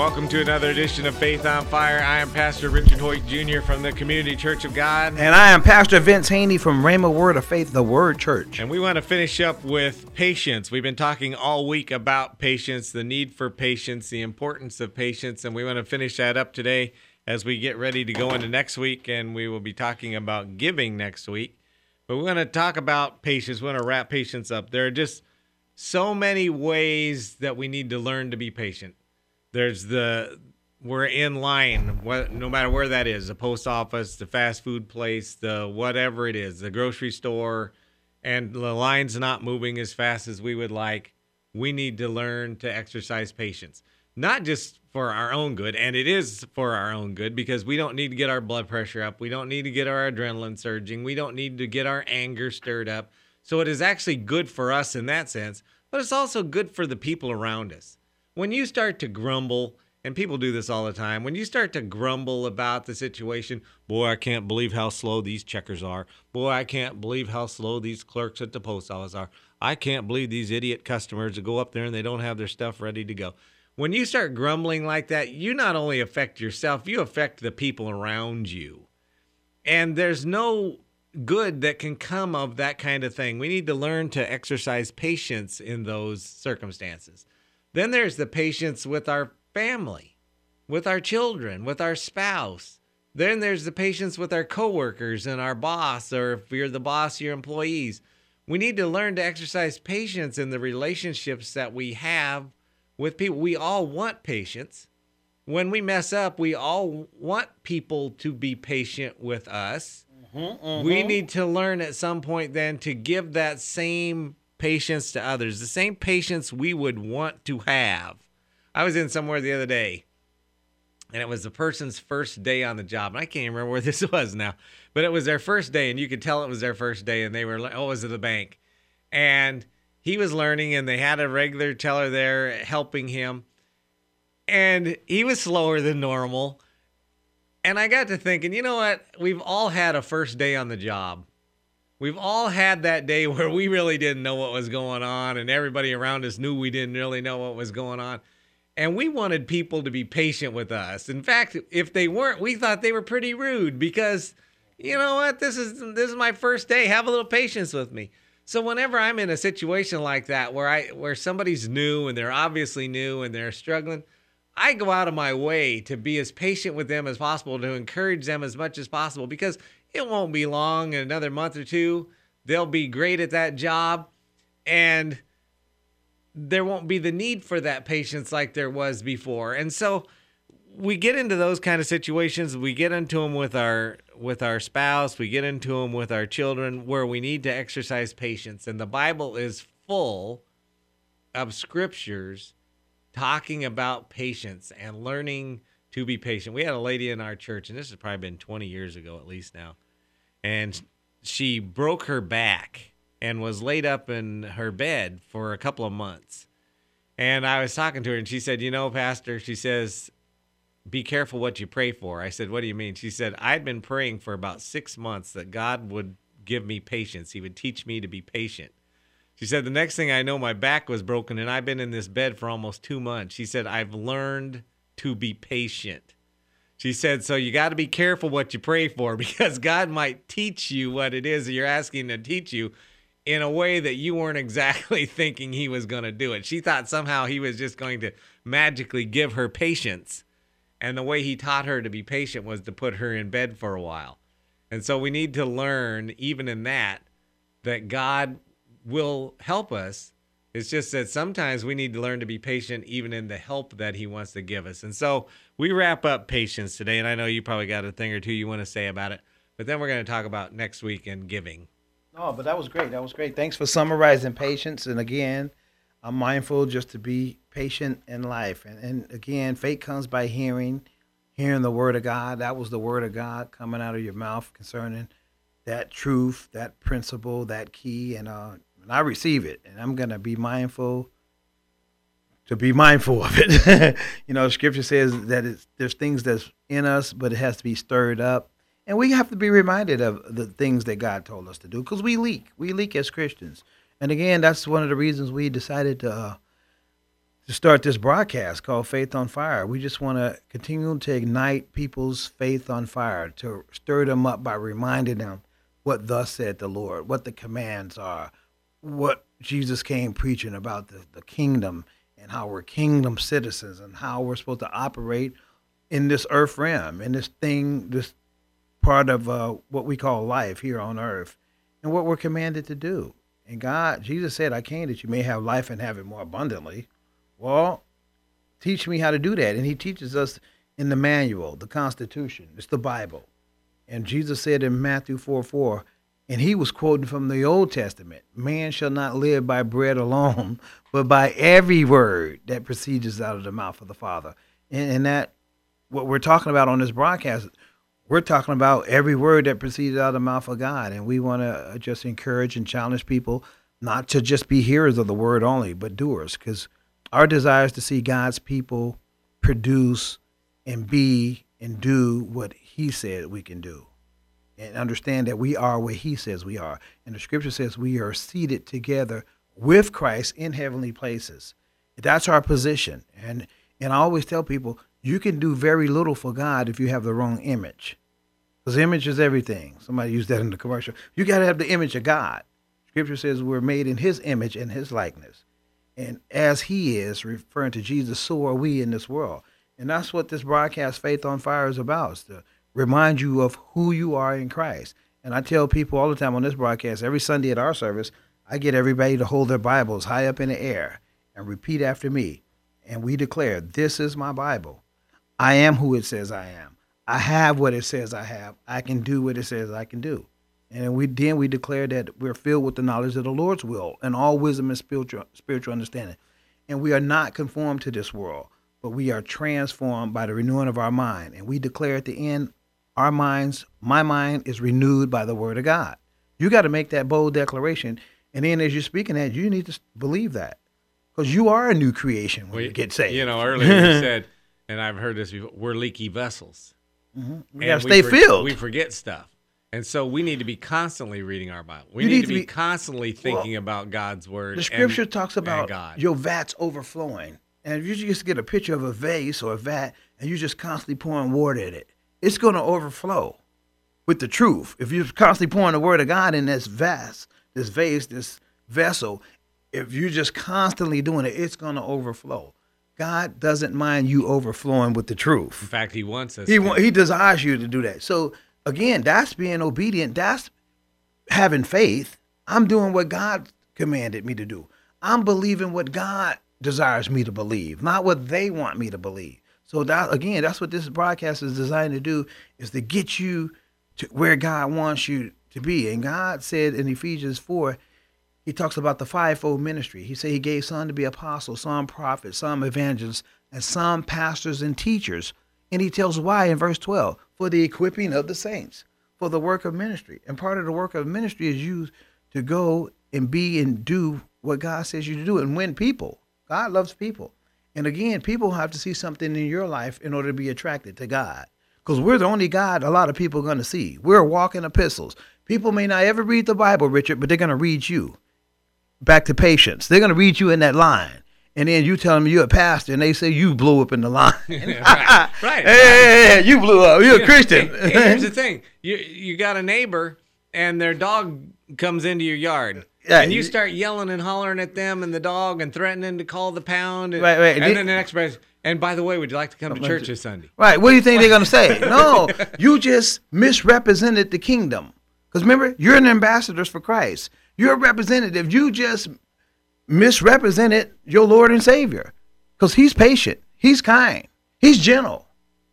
Welcome to another edition of Faith on Fire. I am Pastor Richard Hoyt Jr. from the Community Church of God. And I am Pastor Vince Haynie from Rhema Word of Faith, the Word Church. And we want to finish up with patience. We've been talking all week about patience, the need for patience, the importance of patience, and we want to finish that up today as we get ready to go into next week. And we will be talking about giving next week. But we're going to talk about patience. We want to wrap patience up. There are just so many ways that we need to learn to be patient. There's the we're in line, what, no matter where that is, the post office, the fast food place, the whatever it is, the grocery store, and the line's not moving as fast as we would like. We need to learn to exercise patience, not just for our own good, and it is for our own good because we don't need to get our blood pressure up. We don't need to get our adrenaline surging. We don't need to get our anger stirred up. So it is actually good for us in that sense, but it's also good for the people around us when you start to grumble, and people do this all the time, when you start to grumble about the situation, boy, I can't believe how slow these checkers are. Boy, I can't believe how slow these clerks at the post office are. I can't believe these idiot customers that go up there and they don't have their stuff ready to go. When you start grumbling like that, you not only affect yourself, you affect the people around you. And there's no good that can come of that kind of thing. We need to learn to exercise patience in those circumstances. Then there's the patience with our family, with our children, with our spouse. Then there's the patience with our coworkers and our boss, or if you're the boss, your employees. We need to learn to exercise patience in the relationships that we have with people. We all want patience. When we mess up, we all want people to be patient with us. Mm-hmm, mm-hmm. We need to learn at some point then to give that same patience to others, the same patience we would want to have. I was in somewhere the other day, and it was the person's first day on the job. And I can't remember where this was now, but it was their first day, and you could tell it was their first day. And they were, oh, it was at the bank. And he was learning, and they had a regular teller there helping him. And he was slower than normal. And I got to thinking, you know what? We've all had a first day on the job. We've all had that day where we really didn't know what was going on, and everybody around us knew we didn't really know what was going on. And we wanted people to be patient with us. In fact, if they weren't, we thought they were pretty rude because, you know what, this is this is my first day. Have a little patience with me. So whenever I'm in a situation like that where I where somebody's new and they're obviously new and they're struggling, I go out of my way to be as patient with them as possible, to encourage them as much as possible because it won't be long in another month or two. They'll be great at that job and there won't be the need for that patience like there was before. And so we get into those kind of situations. We get into them with our with our spouse, we get into them with our children where we need to exercise patience. And the Bible is full of scriptures talking about patience and learning to be patient. We had a lady in our church, and this has probably been 20 years ago at least now, and she broke her back and was laid up in her bed for a couple of months. And I was talking to her, and she said, You know, Pastor, she says, be careful what you pray for. I said, What do you mean? She said, I'd been praying for about six months that God would give me patience. He would teach me to be patient. She said, The next thing I know, my back was broken, and I've been in this bed for almost two months. She said, I've learned to be patient. She said, So you got to be careful what you pray for because God might teach you what it is that you're asking to teach you in a way that you weren't exactly thinking he was going to do it. She thought somehow he was just going to magically give her patience. And the way he taught her to be patient was to put her in bed for a while. And so we need to learn, even in that, that God will help us. It's just that sometimes we need to learn to be patient, even in the help that He wants to give us. And so we wrap up patience today. And I know you probably got a thing or two you want to say about it, but then we're going to talk about next week and giving. Oh, but that was great. That was great. Thanks for summarizing patience. And again, I'm mindful just to be patient in life. And, and again, faith comes by hearing, hearing the word of God. That was the word of God coming out of your mouth concerning that truth, that principle, that key. And, uh, and I receive it. And I'm to be mindful to be mindful of it. you know, scripture says that there's things that's in us, but it has to be stirred up. And we have to be reminded of the things that God told us to do because we leak. We leak as Christians. And again, that's one of the reasons we decided to uh, to start this broadcast called Faith on Fire. We just want to continue to ignite people's faith on fire, to stir them up by reminding them what thus said the Lord, what the commands are, what Jesus came preaching about the, the kingdom and how we're kingdom citizens and how we're supposed to operate in this earth realm, in this thing, this part of uh, what we call life here on earth, and what we're commanded to do. And God, Jesus said, I came that you may have life and have it more abundantly. Well, teach me how to do that. And he teaches us in the manual, the Constitution, it's the Bible. And Jesus said in Matthew 4 4, and he was quoting from the Old Testament Man shall not live by bread alone, but by every word that proceeds out of the mouth of the Father. And, and that, what we're talking about on this broadcast, we're talking about every word that proceeds out of the mouth of God. And we want to uh, just encourage and challenge people not to just be hearers of the word only, but doers, because our desire is to see God's people produce and be and do what He said we can do. And understand that we are where He says we are. And the scripture says we are seated together with Christ in heavenly places. That's our position. And and I always tell people you can do very little for God if you have the wrong image. Because image is everything. Somebody used that in the commercial. You got to have the image of God. Scripture says we're made in His image and His likeness. And as He is, referring to Jesus, so are we in this world. And that's what this broadcast, Faith on Fire, is about, is to remind you of who you are in Christ. And I tell people all the time on this broadcast, every Sunday at our service, I get everybody to hold their Bibles high up in the air and repeat after me. And we declare, This is my Bible. I am who it says I am. I have what it says I have. I can do what it says I can do. And we then we declare that we're filled with the knowledge of the Lord's will and all wisdom and spiritual spiritual understanding. And we are not conformed to this world, but we are transformed by the renewing of our mind. And we declare at the end, our minds, my mind is renewed by the word of God. You got to make that bold declaration. And then as you're speaking that, you need to believe that. Because you are a new creation when We- you get saved. You know, earlier you said, and I've heard this before, we're leaky vessels. Mm-hmm. we And got to stay for- filled. We forget stuff. And so we need to be constantly reading our Bible. We need, need to be, be- constantly thinking about God's word. The and- scripture talks about God. your vats overflowing. And if you just get a picture of a vase or a vat and you're just constantly pouring water in it, it's going to overflow with the truth. If you're constantly pouring the word of God in this vase, this vase, this vessel, if you're just constantly doing it, it's going to overflow. God doesn't mind you overflowing with the truth. In fact, He wants us. He to. he desires you to do that. So again, that's being obedient. That's having faith. I'm doing what God commanded me to do. I'm believing what God desires me to believe, not what they want me to believe. So that again, that's what this broadcast is designed to do is to get you to where God wants you to be. And God said in Ephesians 4, he talks about the fivefold ministry. He said he gave some to be apostles, some prophets, some evangelists, and some pastors and teachers. And he tells why in verse 12 for the equipping of the saints, for the work of ministry. And part of the work of ministry is you to go and be and do what God says you to do and win people. God loves people. And again, people have to see something in your life in order to be attracted to God. Because we're the only God a lot of people are going to see. We're walking epistles. People may not ever read the Bible, Richard, but they're going to read you back to patience. They're going to read you in that line. And then you tell them you're a pastor, and they say you blew up in the line. right, right. Hey, hey, hey, you blew up. You're a Christian. Here's the thing: you you got a neighbor, and their dog comes into your yard, Yeah, and you you- start yelling and hollering at them and the dog and threatening to call the pound. And, Right, right. And Did- then the next person, and by the way, would you like to come to church this Sunday? Right. What do you think they're going to say? No, you just misrepresented the kingdom. Because remember, you're an ambassador for Christ. You're a representative. You just misrepresented your Lord and Savior. Because he's patient, he's kind, he's gentle.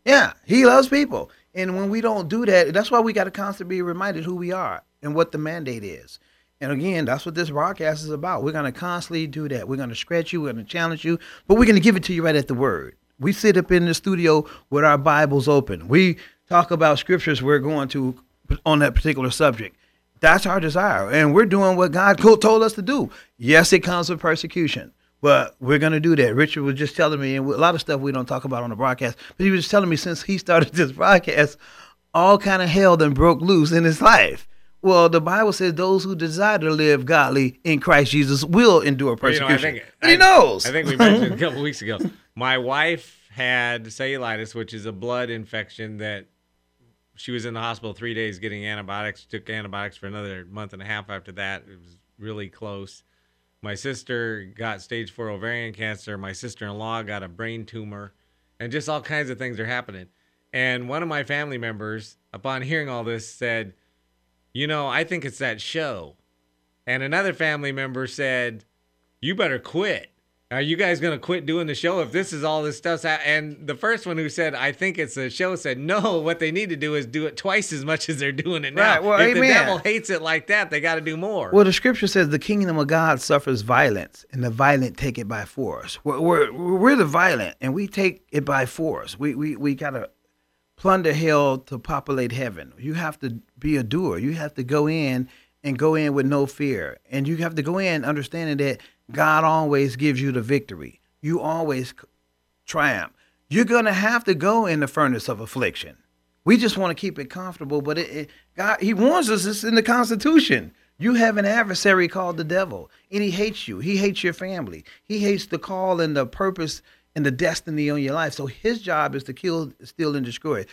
Yeah, he loves people. And when we don't do that, that's why we got to constantly be reminded who we are and what the mandate is. And again, that's what this broadcast is about. We're going to constantly do that. We're going to scratch you, we're going to challenge you, but we're going to give it to you right at the word. We sit up in the studio with our Bibles open. We talk about scriptures we're going to on that particular subject. That's our desire. And we're doing what God told us to do. Yes, it comes with persecution, but we're going to do that. Richard was just telling me, and a lot of stuff we don't talk about on the broadcast, but he was telling me since he started this broadcast, all kind of hell then broke loose in his life. Well, the Bible says those who desire to live godly in Christ Jesus will endure Well, you persecution. know, I think And he I- knows. I think we mentioned a couple weeks ago. My wife had cellulitis, which is a blood infection that she was in the hospital three days getting antibiotics. Took antibiotics for another month and a half after that. It was really close. My sister got stage four ovarian cancer. My sister in law got a brain tumor, and just all kinds of things are happening. And one of my family members, upon hearing all this, said, You know, I think it's that show. And another family member said, You better quit. Are you guys going to quit doing the show if this is all this stuff? And the first one who said, I think it's a show said, No, what they need to do is do it twice as much as they're doing it now. Right, well, if the devil hates it like that, they got to do more. Well, the scripture says the kingdom of God suffers violence, and the violent take it by force. We're, we're, we're the violent, and we take it by force. We, we, we got to plunder hell to populate heaven. You have to be a doer. You have to go in and go in with no fear. And you have to go in understanding that God always gives you the victory. You always triumph. You're going to have to go in the furnace of affliction. We just want to keep it comfortable, but it, it, God, He warns us. It's in the Constitution. You have an adversary called the devil, and he hates you. He hates your family. He hates the call and the purpose and the destiny on your life. So his job is to kill, steal, and destroy.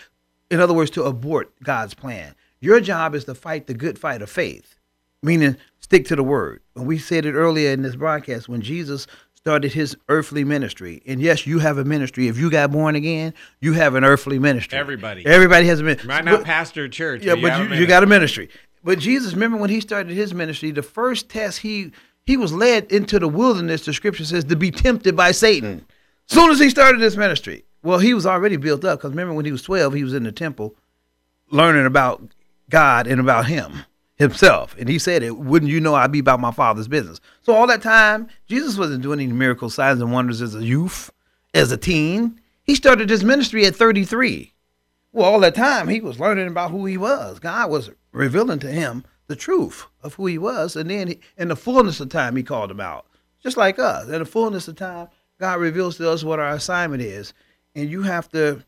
In other words, to abort God's plan. Your job is to fight the good fight of faith, meaning stick to the word. And we said it earlier in this broadcast when Jesus started his earthly ministry. And yes, you have a ministry. If you got born again, you have an earthly ministry. Everybody. Everybody has a ministry. Might not pastor a church. Yeah, but a you, you got a ministry. But Jesus, remember when he started his ministry, the first test he he was led into the wilderness. The scripture says to be tempted by Satan. Soon as he started his ministry, well, he was already built up because remember when he was twelve, he was in the temple learning about God and about him himself, and he said, "It wouldn't you know I'd be about my Father's business." So all that time, Jesus wasn't doing any miracle signs and wonders as a youth, as a teen. He started his ministry at thirty three. Well, all that time he was learning about who he was. God was revealing to him the truth of who he was, and then he, in the fullness of time, he called him out, just like us. In the fullness of time, God reveals to us what our assignment is, and you have to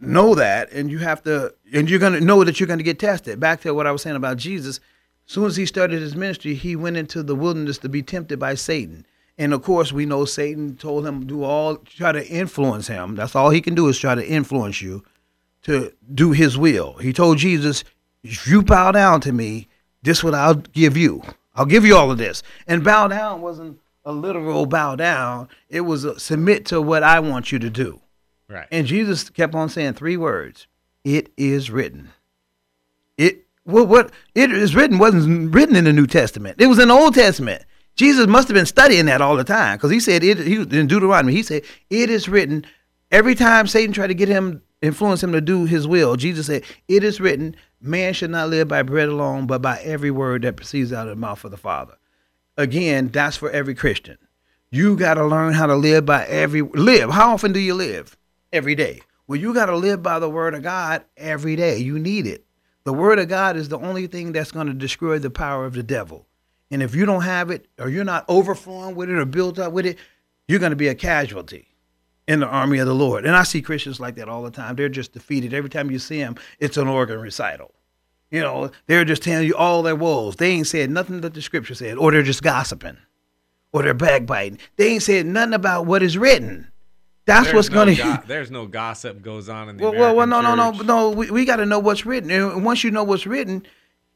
know that, and you have to, and you're gonna know that you're gonna get tested. Back to what I was saying about Jesus. As soon as he started his ministry, he went into the wilderness to be tempted by Satan. And of course, we know Satan told him do all, try to influence him. That's all he can do is try to influence you to do his will. He told Jesus, if you bow down to me, this what I'll give you. I'll give you all of this. And bow down wasn't a literal bow down. It was a submit to what I want you to do. Right. And Jesus kept on saying three words. It is written. It well, what it is written wasn't written in the New Testament. It was in the Old Testament. Jesus must have been studying that all the time because he said it. He in Deuteronomy. He said it is written. Every time Satan tried to get him, influence him to do his will, Jesus said, "It is written, man should not live by bread alone, but by every word that proceeds out of the mouth of the Father." Again, that's for every Christian. You got to learn how to live by every live. How often do you live? Every day. Well, you got to live by the word of God every day. You need it. The word of God is the only thing that's going to destroy the power of the devil. And if you don't have it, or you're not overflowing with it or built up with it, you're going to be a casualty in the army of the Lord. And I see Christians like that all the time. They're just defeated. Every time you see them, it's an organ recital. You know, they're just telling you all their woes. They ain't said nothing that the scripture said, or they're just gossiping, or they're backbiting. They ain't said nothing about what is written. That's There's what's no going to. go- there's no gossip goes on in the Well, well, well, no, American no, no, no. We, we got to know what's written, and once you know what's written,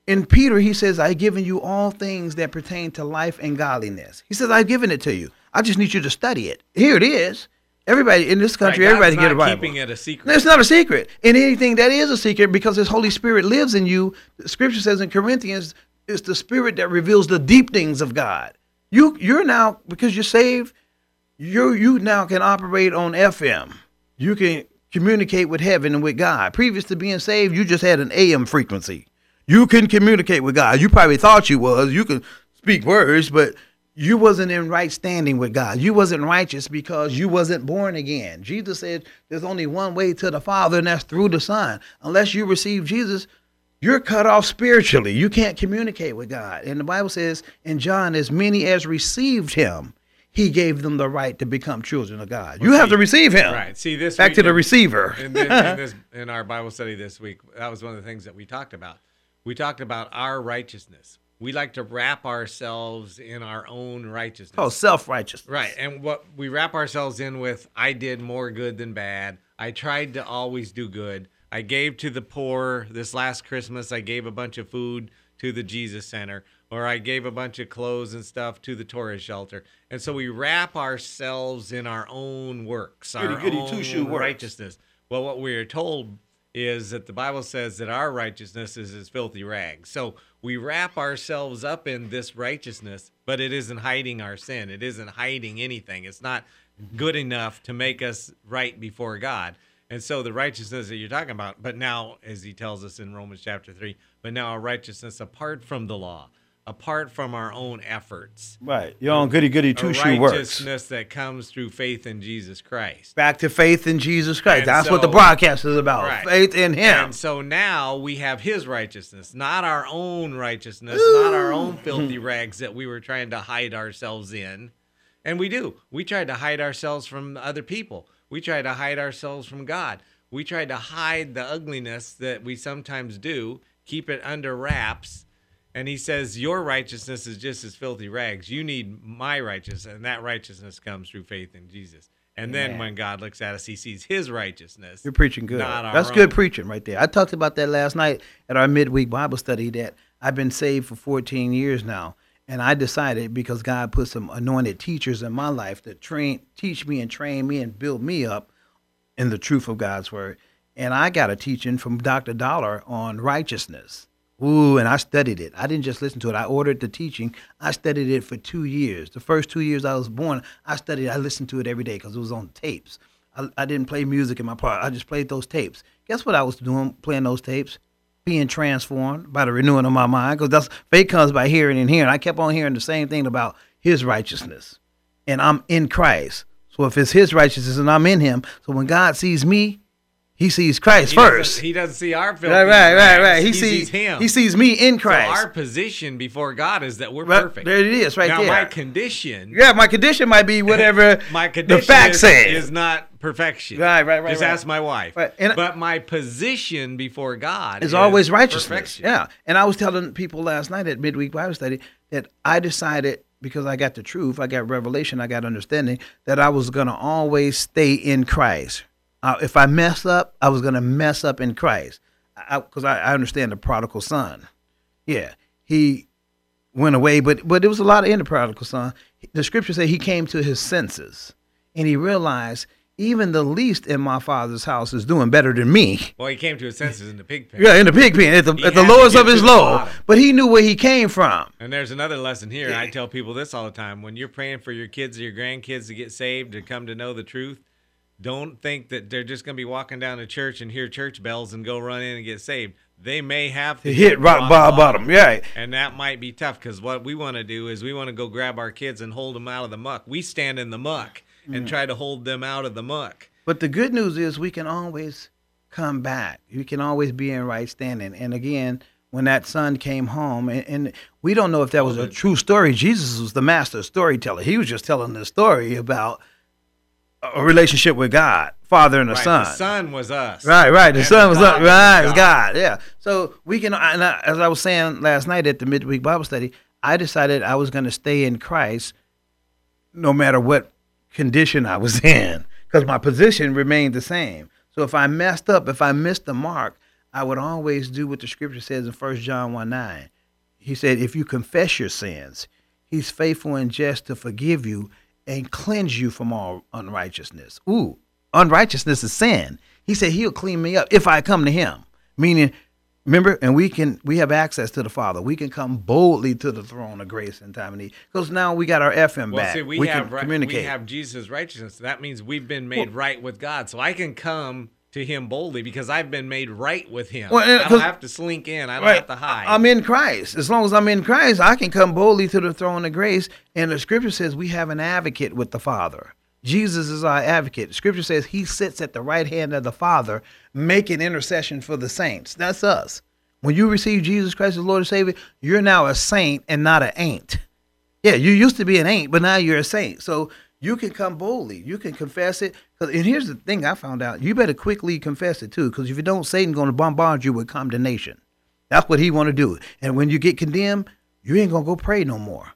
in Peter, he says, I've given you all things that pertain to life and godliness. He says, I've given it to you. I just need you to study it. Here it is. Everybody in this country, Right, everybody get a Bible. keeping it a secret. It's not a secret. And anything that is a secret, because His Holy Spirit lives in you, the Scripture says in Corinthians, it's the Spirit that reveals the deep things of God. You, you're now because you're saved. You, you now can operate on FM. You can communicate with heaven and with God. Previous to being saved, you just had an AM frequency. You can communicate with God. You probably thought you was. You can speak words, but you wasn't in right standing with God. You wasn't righteous because you wasn't born again. Jesus said there's only one way to the Father, and that's through the Son. Unless you receive Jesus, you're cut off spiritually. You can't communicate with God. And the Bible says in John, as many as received him, he gave them the right to become children of God. You have to receive him. Right. See this Back week to the receiver. in, this, in, this, in our Bible study this week, that was one of the things that we talked about. We talked about our righteousness. We like to wrap ourselves in our own righteousness. oh, self righteousness. Right. And what we wrap ourselves in with, I did more good than bad. I tried to always do good. I gave to the poor this last Christmas. I gave a bunch of food to the Jesus Center, or I gave a bunch of clothes and stuff to the Torres shelter. And so we wrap ourselves in our own works, our Goody, goody, own two-shoe works. righteousness. Well, what we are told is that the Bible says that our righteousness is as filthy rags. So we wrap ourselves up in this righteousness, but it isn't hiding our sin. It isn't hiding anything. It's not mm-hmm. good enough to make us right before God. And so the righteousness that you're talking about, but now, as he tells us in Romans chapter 3, but now our righteousness apart from the law, apart from our own efforts, Right. Your own goody goody two shoe works. righteousness that comes through faith in Jesus Christ. Back to faith in Jesus Christ. And That's what the broadcast is about. Right. Faith in Him. And so now we have his righteousness, not our own righteousness, not our own filthy rags that we were trying to hide ourselves in. And we do. We tried to hide ourselves from other people. We try to hide ourselves from God. We try to hide the ugliness that we sometimes do, keep it under wraps. And he says, Your righteousness is just as filthy rags. You need my righteousness, and that righteousness comes through faith in Jesus. And then Amen. when God looks at us, he sees his righteousness. You're preaching good. That's good preaching right there. I talked about that last night at our midweek Bible study that I've been saved for 14 years now. And I decided because God put some anointed teachers in my life to train, teach me and train me and build me up in the truth of God's word. And I got a teaching from Dr. Dollar on righteousness. Ooh, and I studied it. I didn't just listen to it. I ordered the teaching. I studied it for two years. The first two years I was born, I studied. I listened to it every day because it was on tapes. I, I didn't play music in my part. I just played those tapes. Guess what I was doing playing those tapes? Being transformed by the renewing of my mind. Because that's faith comes by hearing and hearing. I kept on hearing the same thing about His righteousness, and I'm in Christ. So if it's His righteousness and I'm in Him, so when God sees me, He sees Christ He doesn't- first. He doesn't see our filthy Right, right, right, right. He, He, sees, him. He sees me in So Christ. our position before God is that we're Right, perfect. there it is, right now, there. my condition, yeah, my condition might be whatever my the condition facts is, say. is not perfection. Right, right, right, Just right. ask my wife. Right, and- but my position before God is always righteousness. perfection. Yeah. And I was telling people last night at midweek Bible study that I decided because I got the truth, I got revelation, I got understanding that I was going to always stay in Christ. Uh, if I mess up, I was going to mess up in Christ. Because I, I, understand the prodigal son. Yeah. He went away, but but there was a lot in the prodigal son. The scripture say he came to his senses and he realized even the least in my father's house is doing better than me. Well, he came to his senses in the pig pen. Yeah, in the pig pen, at the, He at the lowest of his low. But he knew where he came from. And there's another lesson here. and I tell people this all the time. When you're praying for your kids or your grandkids to get saved, to come to know the truth, don't think that they're just going to be walking down to church and hear church bells and go run in and get saved. They may have to hit rock bottom, bottom. Yeah. And that might be tough because what we want to do is we want to go grab our kids and hold them out of the muck. We stand in the muck Mm. and try to hold them out of the muck. But the good news is we can always come back. We can always be in right standing. And again, when that son came home, and, and we don't know if that was a true story. Jesus was the master storyteller. He was just telling the story about a relationship with God, father and the Right, son. The son was us. Right, right. The And sun was up. father Right, was it's God. Yeah. So we can, and I, as I was saying last night at the midweek Bible study, I decided I was going to stay in Christ, no matter what condition I was in, because my position remained the same. So if I messed up, if I missed the mark, I would always do what the scripture says in 1 John 1 9. He said, If you confess your sins, he's faithful and just to forgive you and cleanse you from all unrighteousness. Ooh, unrighteousness is sin. He said he'll clean me up if I come to him. Meaning, remember, and we can we have access to the Father. We can come boldly to the throne of grace in time of need. Because now we got our FM Well, back. see, we, have can right, communicate. we have Jesus' righteousness. That means we've been made right with God. So I can come to Him boldly because I've been made right with Him. Well, I don't have to slink in. I don't have to hide. I'm in Christ. As long as I'm in Christ, I can come boldly to the throne of grace. And the scripture says we have an advocate with the Father. Jesus is our advocate. The scripture says he sits at the right hand of the Father, making intercession for the saints. That's us. When you receive Jesus Christ as Lord and Savior, you're now a saint and not an ain't. Yeah, you used to be an ain't, but now you're a saint. So you can come boldly. You can confess it. And here's the thing I found out: you better quickly confess it too, because if you don't, Satan's going to bombard you with condemnation. That's what he want to do. And when you get condemned, you ain't gonna go pray no more.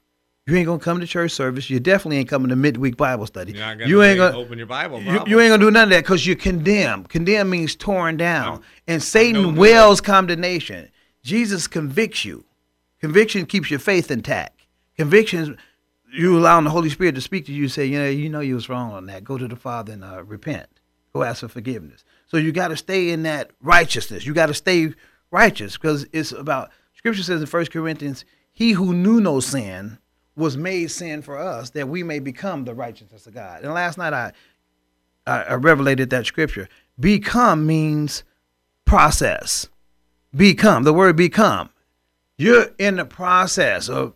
You ain't gonna come to church service. You definitely ain't coming to midweek Bible study. You're not gonna you ain't gonna open your Bible. you, you ain't gonna do none of that because you're condemned. Condemned means torn down, and Satan wills condemnation. Jesus convicts you. Conviction keeps your faith intact. Convictions, you allowing the Holy Spirit to speak to you. Say, you know, you know you was wrong on that. Go to the Father and uh, repent. Go ask for forgiveness. So you got to stay in that righteousness. You got to stay righteous because it's about. Scripture says in First Corinthians, "He who knew no sin was made sin for us, that we may become the righteousness of God." And last night I I, I revelated that scripture. Become means process. Become. The word become. You're in the process of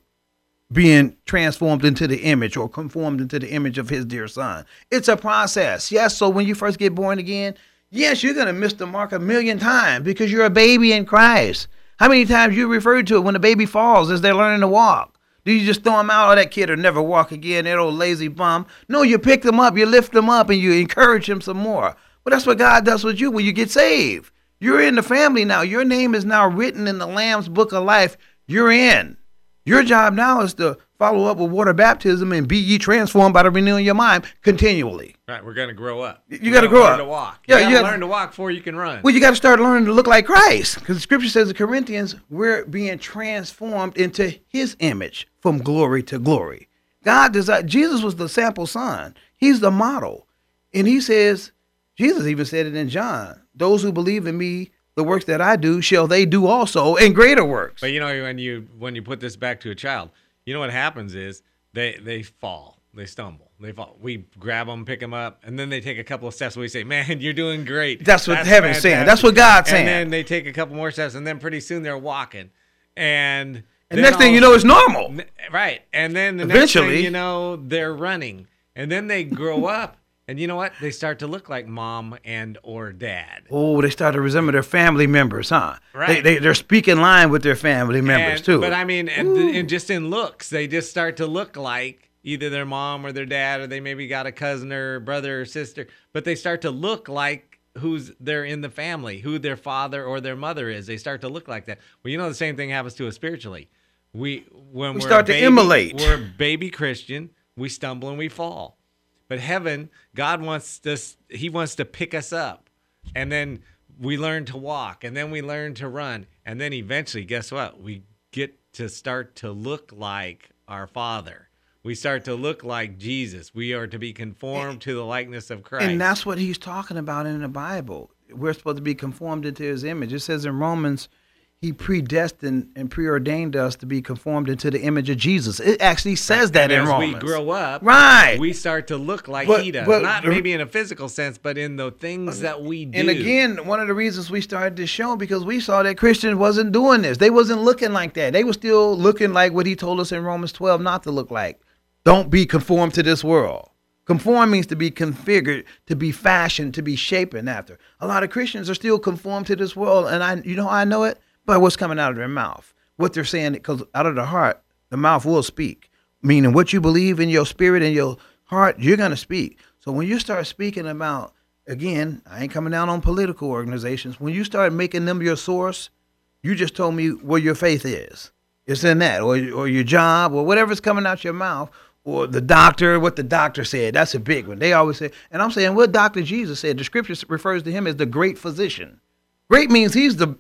being transformed into the image or conformed into the image of his dear son. It's a process. Yes, so when you first get born again, yes, you're going to miss the mark a million times because you're a baby in Christ. How many times you referred to it when a baby falls as they're learning to walk? Do you just throw them out? Oh, that kid will never walk again, that old lazy bum. No, you pick them up, you lift them up, and you encourage them some more. Well, that's what God does with you when you get saved. You're in the family now. Your name is now written in the Lamb's book of life. You're in. Your job now is to follow up with water baptism and be ye transformed by the renewing of your mind continually. Right, we're gonna grow up. You gotta gotta grow learn up. to walk. Yeah, you gotta you gotta- learn to walk before you can run. Well, you got to start learning to look like Christ because the scripture says in Corinthians, we're being transformed into his image from glory to glory. God desired, Jesus was the sample son, he's the model. And he says, Jesus even said it in John, those who believe in me, the works that I do, shall they do also, and greater works. But you know when you when you put this back to a child, you know what happens is they they fall, they stumble, they fall. We grab them, pick them up, and then they take a couple of steps. We say, "Man, you're doing great." That's what heaven's saying. That's what God's saying. And then they take a couple more steps, and then pretty soon they're walking, and and next thing you know, it's normal. N- Right. And then the Eventually- next thing you know, they're running. And then they grow up. And you know what? They start to look like mom and or dad. Oh, they start to resemble their family members, huh? Right. They, they, they're speaking line with their family members, And- too. But I mean, and, and just in looks, they just start to look like either their mom or their dad, or they maybe got a cousin or brother or sister. But they start to look like who's they're in the family, who their father or their mother is. They start to look like that. Well, you know, the same thing happens to us spiritually. We when We are start to emulate. We're a baby Christian. We stumble and we fall. But heaven, God wants us. He wants to pick us up, and then we learn to walk, and then we learn to run, and then eventually, guess what? We get to start to look like our Father. We start to look like Jesus. We are to be conformed to the likeness of Christ. And that's what he's talking about in the Bible. We're supposed to be conformed into his image. It says in Romans, he predestined and preordained us to be conformed into the image of Jesus. It actually says that And in as Romans. we grow up, Right. we start to look like But- He does. but- Not maybe in a physical sense, but in the things that we do. and again, one of the reasons we started this show because we saw that Christians wasn't doing this. They wasn't looking like that. They were still looking like what he told us in Romans 12 not to look like. Don't be conformed to this world. Conform means to be configured, to be fashioned, to be shapen after. A lot of Christians are still conformed to this world, and I, you know, how I know it by what's coming out of their mouth, what they're saying, because out of the heart, the mouth will speak. Meaning, what you believe in your spirit and your heart, you're gonna speak. So when you start speaking about, again, I ain't coming down on political organizations. When you start making them your source, you just told me where your faith is. It's in that, or or your job, or whatever's coming out your mouth, or the doctor, what the doctor said. That's a big one. They always say, and I'm saying what Doctor Jesus said. The scripture refers to him as the great physician. Great means he's the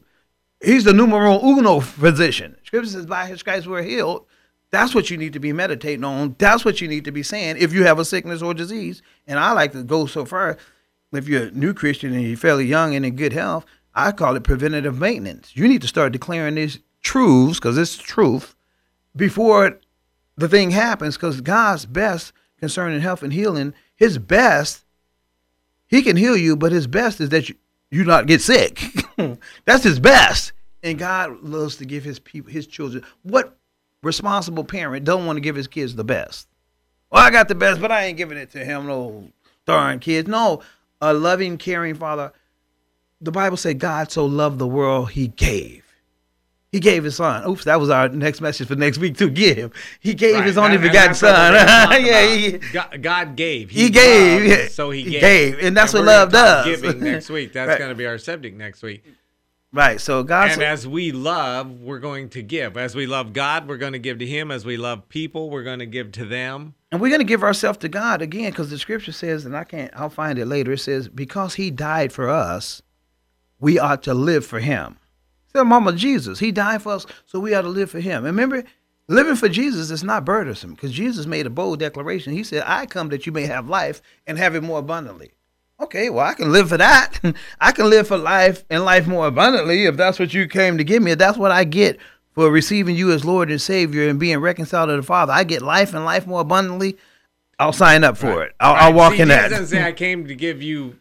he's the numero uno physician. Scripture says by his stripes we're healed. That's what you need to be meditating on. That's what you need to be saying if you have a sickness or disease. And I like to go so far. If you're a new Christian and you're fairly young and in good health, I call it preventative maintenance. You need to start declaring these truths because it's truth before the thing happens. Because God's best concerning health and healing, His best, He can heal you, but His best is that you, you not get sick. Hmm. That's His best. And God loves to give His people, His children. What responsible parent don't want to give his kids the best? Well, I got the best, but I ain't giving it to him. No darn kids. No, a loving, caring father. The Bible said God so loved the world, he gave. He gave his son. Oops, that was our next message for next week to give. He gave Right. his only And- and begotten son. we're gonna talk yeah, he, God, God gave. He gave, loved, yeah. so he He gave. gave, and that's what we're love does. Giving next week. That's Right. going to be our subject next week. right. So God, And as we love, we're going to give. As we love God, we're going to give to Him. As we love people, we're going to give to them. and we're gonna give ourselves to God again, because the Scripture says, and I can't. I'll find it later. It says, because He died for us, we ought to live for Him. So, Mama Jesus, He died for us, so we ought to live for Him. And remember, living for Jesus is not burdensome, because Jesus made a bold declaration. He said, "I come that you may have life and have it more abundantly." Okay, well, I can live for that. I can live for life and life more abundantly if that's what you came to give me. If that's what I get for receiving you as Lord and Savior and being reconciled to the Father. I get life and life more abundantly. I'll sign up for it. I'll, I'll walk See, in that. doesn't say, I came to give you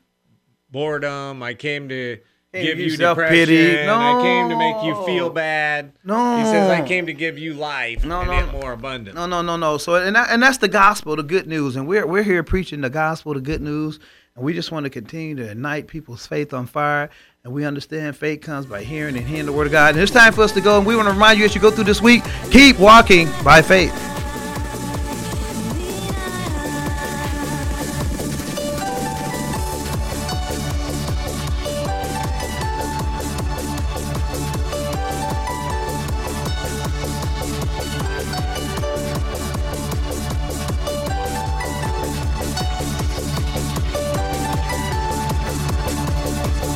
boredom. I came to Give you give self-pity. depression. I came to make you feel bad. No. He says, I came to give you life No, and no, it no. more abundant. No, no, no, no. So, and that, and that's the gospel, the good news, and we're we're here preaching the gospel, the good news, and we just want to continue to ignite people's faith on fire. And we understand faith comes by hearing and hearing the word of God. And it's time for us to go. And we want to remind you as you go through this week, keep walking by faith.